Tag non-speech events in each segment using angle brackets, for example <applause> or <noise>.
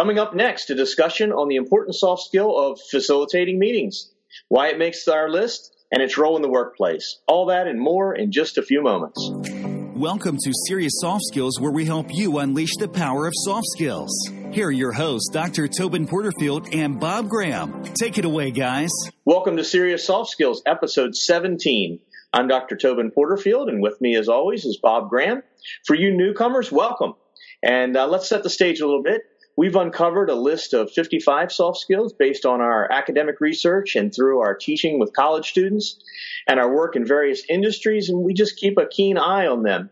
Coming up next, a discussion on the important soft skill of facilitating meetings, why it makes our list, and its role in the workplace. All that and more in just a few moments. Welcome to Serious Soft Skills, where we help you unleash the power of soft skills. Here are your hosts, Dr. Tobin Porterfield and Bob Graham. Take it away, guys. Welcome to Serious Soft Skills, episode 17. I'm Dr. Tobin Porterfield, and with me, as always, is Bob Graham. For you newcomers, welcome. And uh, let's set the stage a little bit. We've uncovered a list of 55 soft skills based on our academic research and through our teaching with college students and our work in various industries, and we just keep a keen eye on them.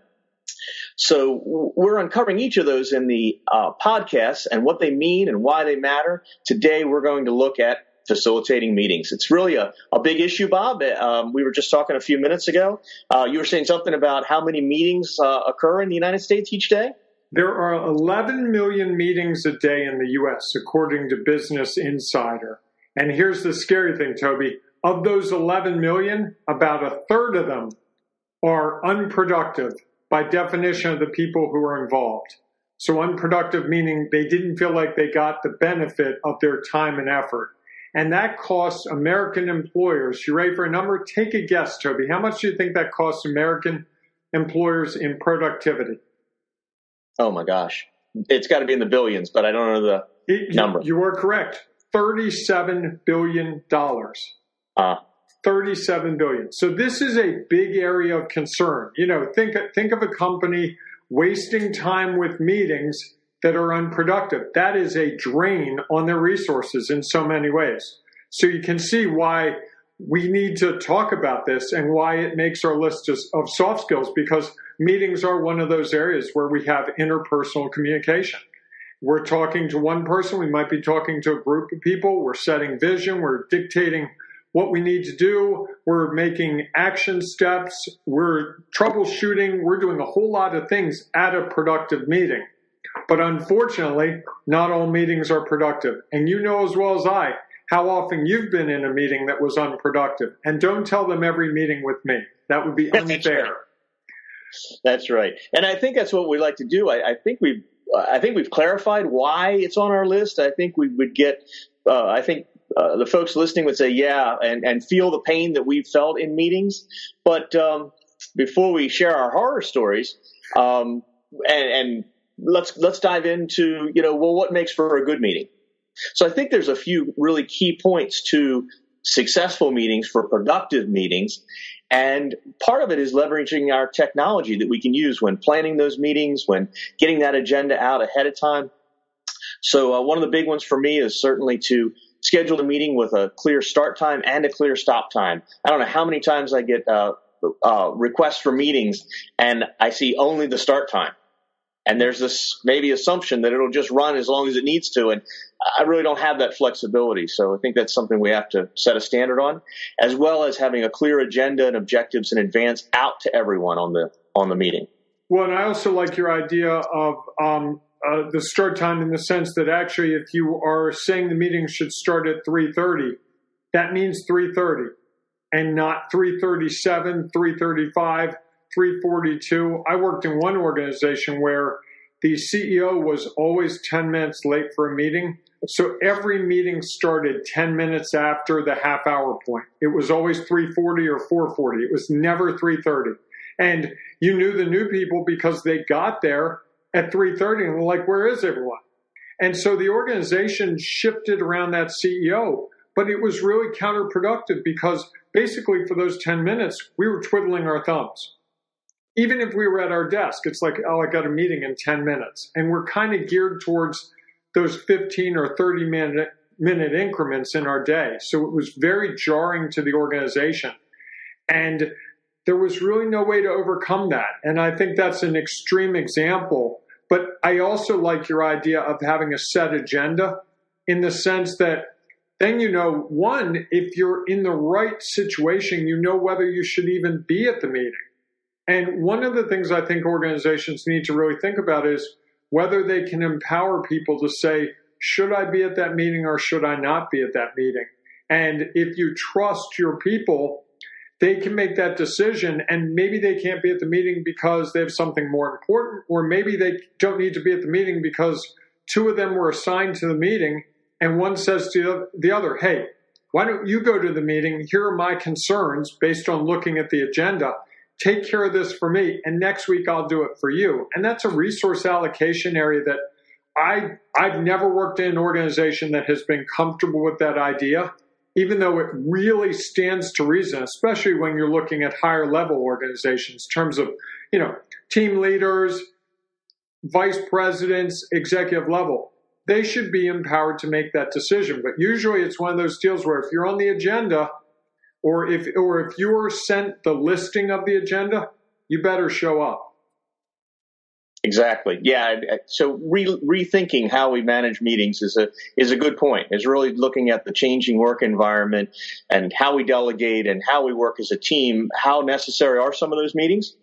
So we're uncovering each of those in the uh, podcast and what they mean and why they matter. Today we're going to look at facilitating meetings. It's really a, a big issue, Bob. Um, we were just talking a few minutes ago. Uh, you were saying something about how many meetings uh, occur in the United States each day? There are 11 million meetings a day in the US, according to Business Insider. And here's the scary thing, Toby. Of those 11 million, about a third of them are unproductive by definition of the people who are involved. So, unproductive meaning they didn't feel like they got the benefit of their time and effort. And that costs American employers, you ready for a number? Take a guess, Toby. How much do you think that costs American employers in productivity? Oh my gosh. It's got to be in the billions, but I don't know the it, number. You are correct. $37 billion. Uh, 37 billion. So this is a big area of concern. You know, think think of a company wasting time with meetings that are unproductive. That is a drain on their resources in so many ways. So you can see why we need to talk about this and why it makes our list of soft skills because meetings are one of those areas where we have interpersonal communication. We're talking to one person, we might be talking to a group of people, we're setting vision, we're dictating what we need to do, we're making action steps, we're troubleshooting, we're doing a whole lot of things at a productive meeting. But unfortunately, not all meetings are productive. And you know as well as I how often you've been in a meeting that was unproductive. And don't tell them every meeting with me. That would be unfair. That's right. And I think that's what we like to do. I, I think we've I think we've clarified why it's on our list. I think we would get. Uh, I think uh, the folks listening would say, "Yeah," and and feel the pain that we've felt in meetings. But um, before we share our horror stories, um, and, and let's let's dive into you know well what makes for a good meeting. So I think there's a few really key points to successful meetings for productive meetings. And part of it is leveraging our technology that we can use when planning those meetings, when getting that agenda out ahead of time. So uh, one of the big ones for me is certainly to schedule a meeting with a clear start time and a clear stop time. I don't know how many times I get uh, uh, requests for meetings and I see only the start time and there's this maybe assumption that it'll just run as long as it needs to. And i really don't have that flexibility. So i think that's something we have to set a standard on as well as having a clear agenda and objectives in advance out to everyone on the on the meeting. Well and i also like your idea of um, uh, the start time in the sense that actually if you are saying the meeting should start at 3.30 that means 3.30 and not 3.37 3.35 342. I worked in one organization where the CEO was always 10 minutes late for a meeting. So every meeting started 10 minutes after the half hour point. It was always 340 or 440. It was never 330. And you knew the new people because they got there at 330 and were like, where is everyone? And so the organization shifted around that CEO, but it was really counterproductive because basically for those 10 minutes, we were twiddling our thumbs even if we were at our desk, it's like, oh, I got a meeting in 10 minutes. And we're kind of geared towards those 15 or 30 minute, minute increments in our day. So it was very jarring to the organization. And there was really no way to overcome that. And I think that's an extreme example. But I also like your idea of having a set agenda in the sense that then you know, one, if you're in the right situation, you know whether you should even be at the meeting. And one of the things I think organizations need to really think about is whether they can empower people to say, should I be at that meeting or should I not be at that meeting? And if you trust your people, they can make that decision and maybe they can't be at the meeting because they have something more important or maybe they don't need to be at the meeting because two of them were assigned to the meeting, and one says to the other, Hey, why don't you go to the meeting? Here are my concerns based on looking at the agenda. Take care of this for me, and next week I'll do it for you. And that's a resource allocation area that I, I've never worked in an organization that has been comfortable with that idea, even though it really stands to reason, especially when you're looking at higher level organizations in terms of, you know, team leaders, vice presidents, executive level. They should be empowered to make that decision. But usually it's one of those deals where if you're on the agenda or if or if you're sent the listing of the agenda, you better show up. Exactly. Yeah. So re- rethinking how we manage meetings is a is a good point. Is really looking at the changing work environment and how we delegate and how we work as a team. How necessary are some of those meetings?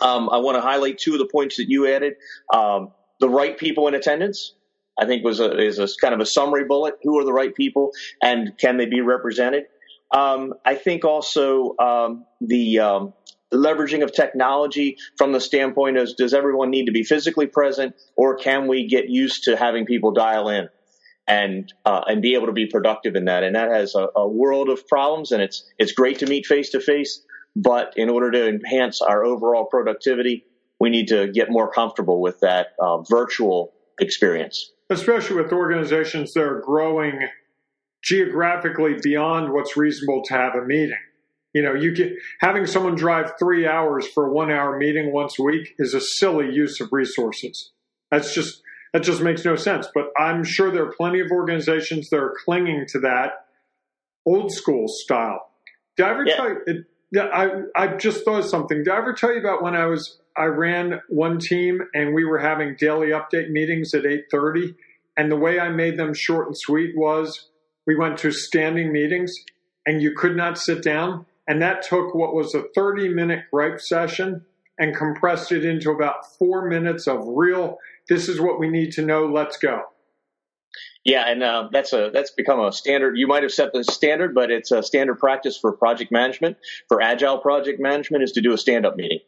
Um, I want to highlight two of the points that you added. Um, the right people in attendance, I think, was a, is a kind of a summary bullet. Who are the right people, and can they be represented? Um, I think also um, the um, leveraging of technology from the standpoint of does everyone need to be physically present, or can we get used to having people dial in? and uh, and be able to be productive in that. And that has a, a, world of problems. And it's it's great to meet face to face, but in order to enhance our overall productivity, we need to get more comfortable with that uh, virtual experience. Especially with organizations that are growing geographically beyond what's reasonable to have a meeting. You know, you get having someone drive three hours for a one hour meeting once a week is a silly use of resources. That's just that just makes no sense. But I'm sure there are plenty of organizations that are clinging to that old school style. Did I ever yeah. tell you? Yeah, I I just thought of something. Did I ever tell you about when I was I ran one team and we were having daily update meetings at eight thirty, and the way I made them short and sweet was we went to standing meetings and you could not sit down, and that took what was a thirty minute gripe session and compressed it into about four minutes of real. This is what we need to know. Let's go. Yeah, and uh, that's a that's become a standard. You might have set the standard, but it's a standard practice for project management, for agile project management, is to do a stand up meeting.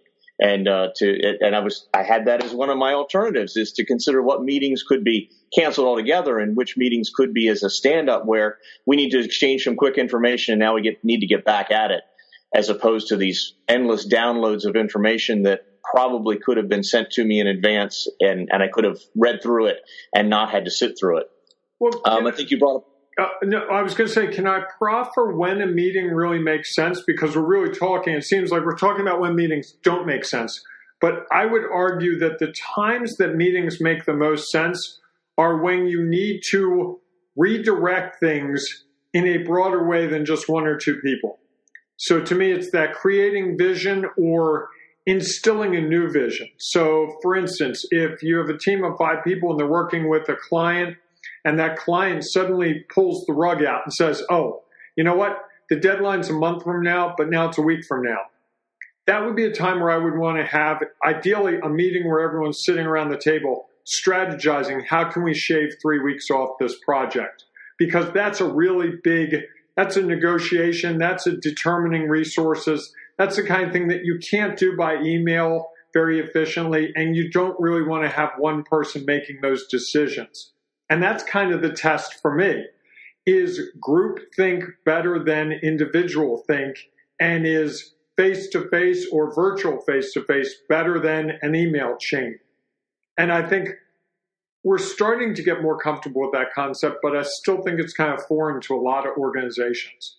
And uh, to and I was I had that as one of my alternatives is to consider what meetings could be canceled altogether and which meetings could be as a stand up where we need to exchange some quick information and now we get need to get back at it as opposed to these endless downloads of information that probably could have been sent to me in advance and, and I could have read through it and not had to sit through it. Well, um, I think you brought up. Uh, no, I was going to say, can I proffer when a meeting really makes sense? Because we're really talking, it seems like we're talking about when meetings don't make sense. But I would argue that the times that meetings make the most sense are when you need to redirect things in a broader way than just one or two people. So to me, it's that creating vision or instilling a new vision. So, for instance, if you have a team of five people and they're working with a client and that client suddenly pulls the rug out and says, oh, you know what? The deadline's a month from now, but now it's a week from now. That would be a time where I would want to have, ideally, a meeting where everyone's sitting around the table strategizing how can we shave three weeks off this project? Because that's a really big, that's a negotiation, that's a determining resources. That's the kind of thing that you can't do by email very efficiently, and you don't really want to have one person making those decisions. And that's kind of the test for me. Is group think better than individual think? And is face to face or virtual face to face better than an email chain? And I think we're starting to get more comfortable with that concept, but I still think it's kind of foreign to a lot of organizations.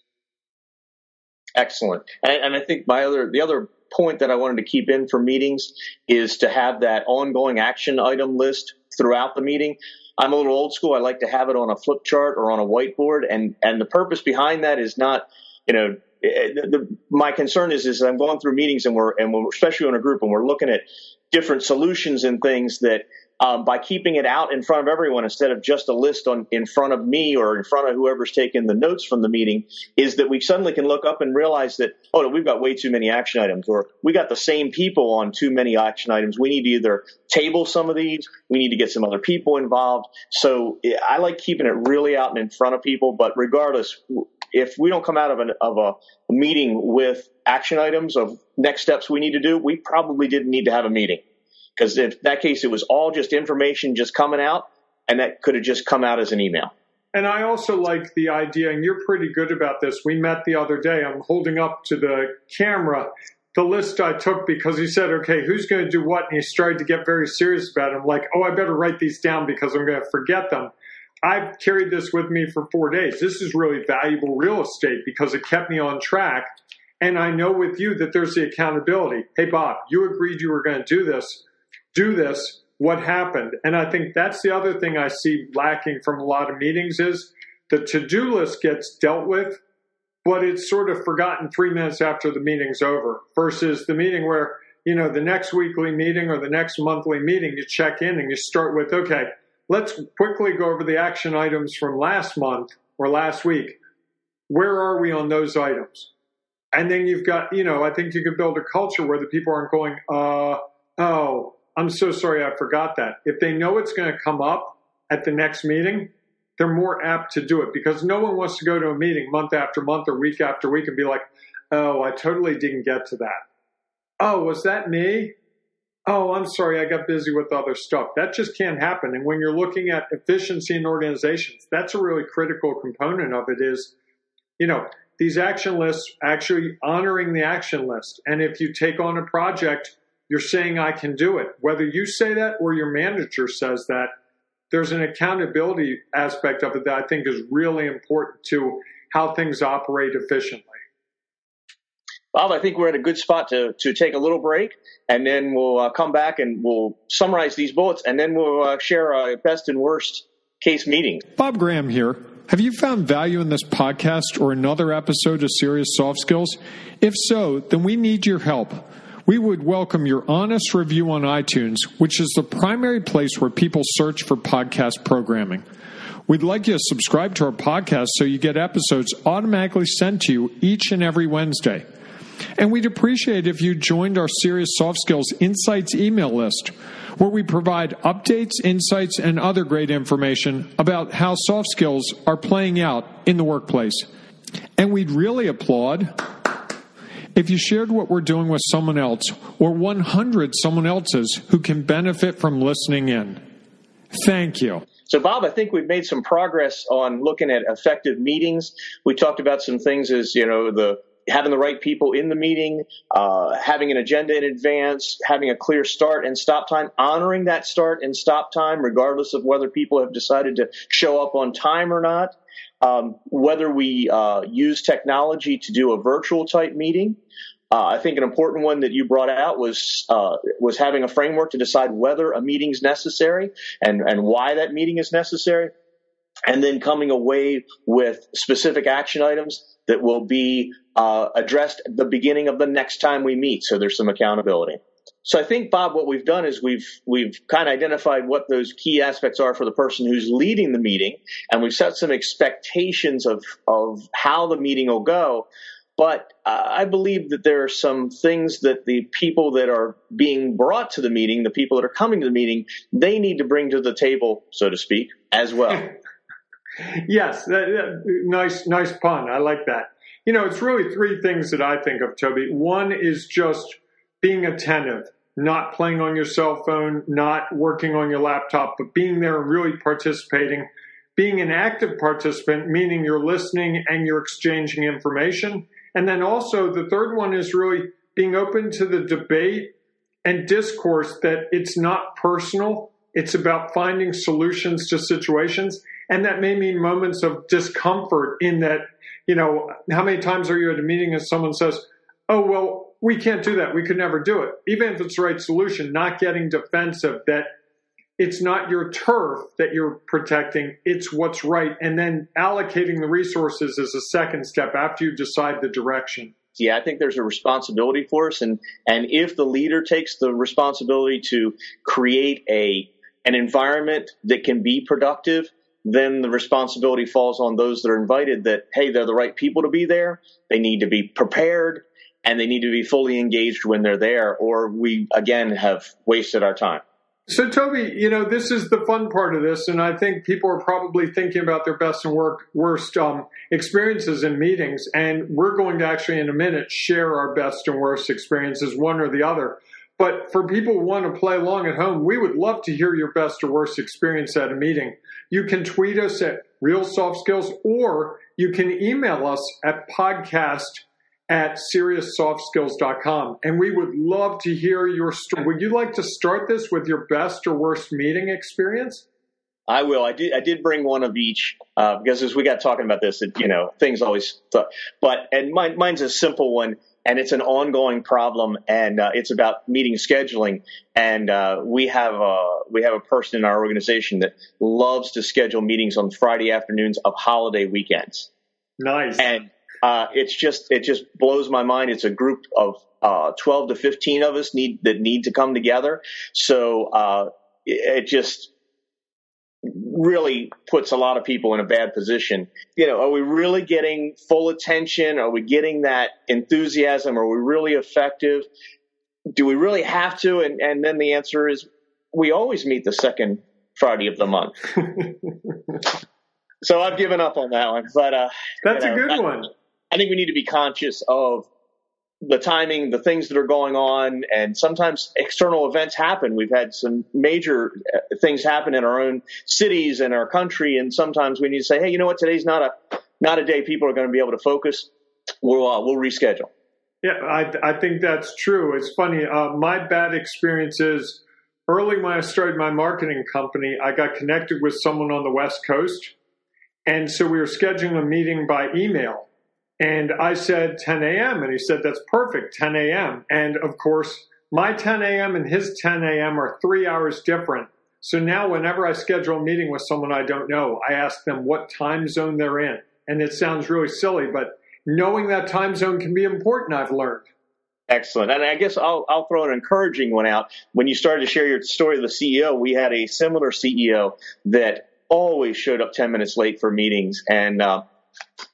Excellent. And, and I think my other, the other point that I wanted to keep in for meetings is to have that ongoing action item list throughout the meeting. I'm a little old school. I like to have it on a flip chart or on a whiteboard, and and the purpose behind that is not, you know, eh, the, the, my concern is is I'm going through meetings and we're and we're especially in a group and we're looking at different solutions and things that um, by keeping it out in front of everyone instead of just a list on in front of me or in front of whoever's taking the notes from the meeting is that we suddenly can look up and realize that oh no, we've got way too many action items or we got the same people on too many action items. We need to either table some of these we need to get some other people involved. So i like keeping it really out and in front of people but regardless if we don't come out of, an, of a meeting with action items of next steps we need to do we probably didn't need to have a meeting because in that case, it was all just information just coming out. and that could have just come out as an email. And I also like the idea, and you're pretty good about this. We met the other day. I'm holding up to the camera the list I took because he said, okay, who's going to do what? And he started to get very serious about it. I'm like, oh, I better write these down because I'm going to forget them. I've carried this with me for four days. This is really valuable real estate because it kept me on track. And I know with you that there's the accountability. Hey, Bob, you agreed you were going to do this. Do this. What happened? And I think that's the other thing I see lacking from a lot of meetings is the to-do list gets dealt with, but it's sort of forgotten three minutes after the meeting's over versus the meeting where, you know, the next weekly meeting or the next monthly meeting, you check in and you start with, okay, let's quickly go over the action items from last month or last week. Where are we on those items? And then you've got, you know, I think you can build a culture where the people aren't going, uh, oh, I'm so sorry, I forgot that. If they know it's going to come up at the next meeting, they're more apt to do it because no one wants to go to a meeting month after month or week after week and be like, oh, I totally didn't get to that. Oh, was that me? oh, I'm sorry, I got busy with other stuff. That just can't happen. And when you're looking at efficiency in organizations, that's a really critical component of it is, you know, these action lists actually honoring the action list. And if you take on a project, you're saying I can do it. Whether you say that or your manager says that, there's an accountability aspect of it that I think is really important to how things operate efficiently. Bob, I think we're at a good spot to, to take a little break, and then we'll uh, come back and we'll summarize these bullets, and then we'll uh, share our best and worst case meetings. Bob Graham here. Have you found value in this podcast or another episode of Serious Soft Skills? If so, then we need your help. We would welcome your honest review on iTunes, which is the primary place where people search for podcast programming. We'd like you to subscribe to our podcast so you get episodes automatically sent to you each and every Wednesday. And we'd appreciate if you joined our Serious Soft Skills Insights email list, where we provide updates, insights, and other great information about how soft skills are playing out in the workplace. And we'd really applaud if you shared what we're doing with someone else or 100 someone else's who can benefit from listening in. Thank you. So, Bob, I think we've made some progress on looking at effective meetings. We talked about some things as, you know, the having the right people in the meeting, uh, having an agenda in advance, having a clear start and stop time, honoring that start and stop time, regardless of whether people have decided to show up on time or not. Um, whether we uh, use technology to do a virtual type meeting. Uh, I think an important one that you brought out was uh, was having a framework to decide whether a meeting is necessary and and why that meeting is necessary, and then coming away with specific action items that will be uh, addressed at the beginning of the next time we meet. So there's some accountability. So I think, Bob, what we've done is we've we've kind of identified what those key aspects are for the person who's leading the meeting, and we've set some expectations of of how the meeting will go. But uh, I believe that there are some things that the people that are being brought to the meeting, the people that are coming to the meeting, they need to bring to the table, so to speak, as well. <laughs> yes, that, that, nice, nice pun. I like that. You know, it's really three things that I think of, Toby. One is just being attentive, not playing on your cell phone, not working on your laptop, but being there and really participating. Being an active participant, meaning you're listening and you're exchanging information. And then also the third one is really being open to the debate and discourse that it's not personal. It's about finding solutions to situations. And that may mean moments of discomfort in that you know, how many times are you at a meeting and someone says, oh, well, we can't do that. We could never do it. Even if it's the right solution, not getting defensive that it's not your turf that you're protecting, it's what's right. And then allocating the resources is a second step after you decide the direction. Yeah, I think there's a responsibility for us. And, and if the leader takes the responsibility to create a, an environment that can be productive, then the responsibility falls on those that are invited that, hey, they're the right people to be there. They need to be prepared and they need to be fully engaged when they're there, or we again have wasted our time. So, Toby, you know, this is the fun part of this, and I think people are probably thinking about their best and work, worst um, experiences in meetings, and we're going to actually, in a minute, share our best and worst experiences, one or the other. But for people who want to play along at home, we would love to hear your best or worst experience at a meeting. You can tweet us at Real Soft Skills or you can email us at podcast at serioussoftskills.com. And we would love to hear your story. Would you like to start this with your best or worst meeting experience? I will. I did. I did bring one of each uh, because as we got talking about this, it, you know, things always. Th- but and mine, mine's a simple one, and it's an ongoing problem, and uh, it's about meeting scheduling. And uh, we have a we have a person in our organization that loves to schedule meetings on Friday afternoons of holiday weekends. Nice. And uh, it's just it just blows my mind. It's a group of uh, twelve to fifteen of us need that need to come together. So uh, it, it just really puts a lot of people in a bad position. You know, are we really getting full attention? Are we getting that enthusiasm? Are we really effective? Do we really have to? And, and then the answer is we always meet the second Friday of the month. <laughs> so I've given up on that one, but uh, that's you know, a good I, one. I think we need to be conscious of the timing, the things that are going on, and sometimes external events happen. We've had some major uh, things happen in our own cities and our country, and sometimes we need to say, "Hey, you know what? Today's not a not a day people are going to be able to focus. We'll uh, we'll reschedule." Yeah, I I think that's true. It's funny. Uh, my bad experience is early when I started my marketing company, I got connected with someone on the West Coast, and so we were scheduling a meeting by email and I said 10 a.m. And he said, that's perfect, 10 a.m. And of course, my 10 a.m. and his 10 a.m. are three hours different. So now, whenever I schedule a meeting with someone I don't know, I ask them what time zone they're in. And it sounds really silly, but knowing that time zone can be important, I've learned. Excellent. And I guess I'll, I'll throw an encouraging one out. When you started to share your story of the CEO, we had a similar CEO that always showed up 10 minutes late for meetings. And, uh,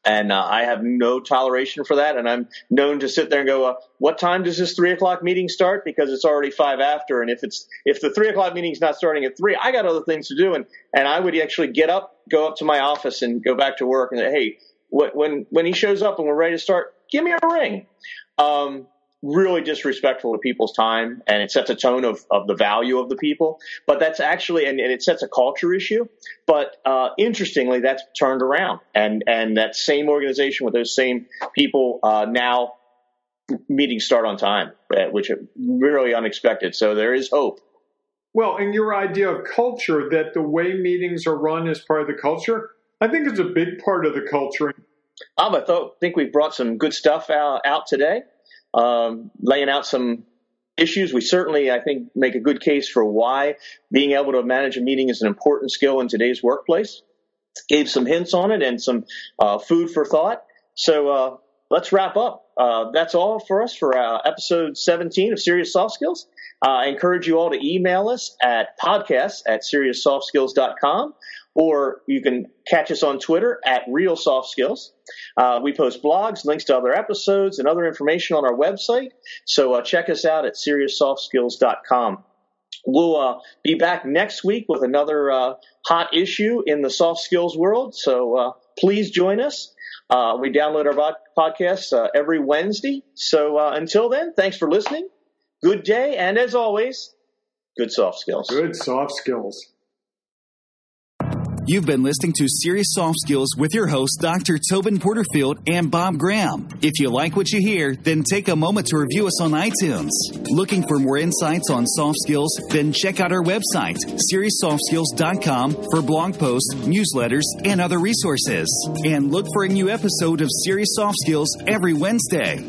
and uh, I have no toleration for that. And I'm known to sit there and go, uh, "What time does this three o'clock meeting start?" Because it's already five after. And if it's if the three o'clock meeting's not starting at three, I got other things to do. And and I would actually get up, go up to my office, and go back to work. And say, "Hey, when when he shows up and we're ready to start, give me a ring." Um, really disrespectful to people's time and it sets a tone of, of the value of the people. But that's actually, and, and it sets a culture issue. But uh, interestingly, that's turned around. And, and that same organization with those same people uh, now meetings start on time, uh, which really unexpected. So there is hope. Well, and your idea of culture, that the way meetings are run is part of the culture, I think is a big part of the culture. Um, I thought, think we've brought some good stuff out, out today um, laying out some issues. We certainly, I think, make a good case for why being able to manage a meeting is an important skill in today's workplace. Gave some hints on it and some uh, food for thought. So uh, let's wrap up. Uh, that's all for us for uh, episode 17 of Serious Soft Skills. Uh, I encourage you all to email us at podcasts at serioussoftskills.com or you can catch us on Twitter at Real Soft Skills. Uh, we post blogs, links to other episodes, and other information on our website. So uh, check us out at SeriousSoftSkills.com. We'll uh, be back next week with another uh, hot issue in the soft skills world. So uh, please join us. Uh, we download our podcasts every Wednesday. So until then, thanks for listening. Good day, and as always, good soft skills. Good soft skills. You've been listening to Serious Soft Skills with your hosts, Dr. Tobin Porterfield and Bob Graham. If you like what you hear, then take a moment to review us on iTunes. Looking for more insights on soft skills? Then check out our website, SeriousSoftSkills.com, for blog posts, newsletters, and other resources. And look for a new episode of Serious Soft Skills every Wednesday.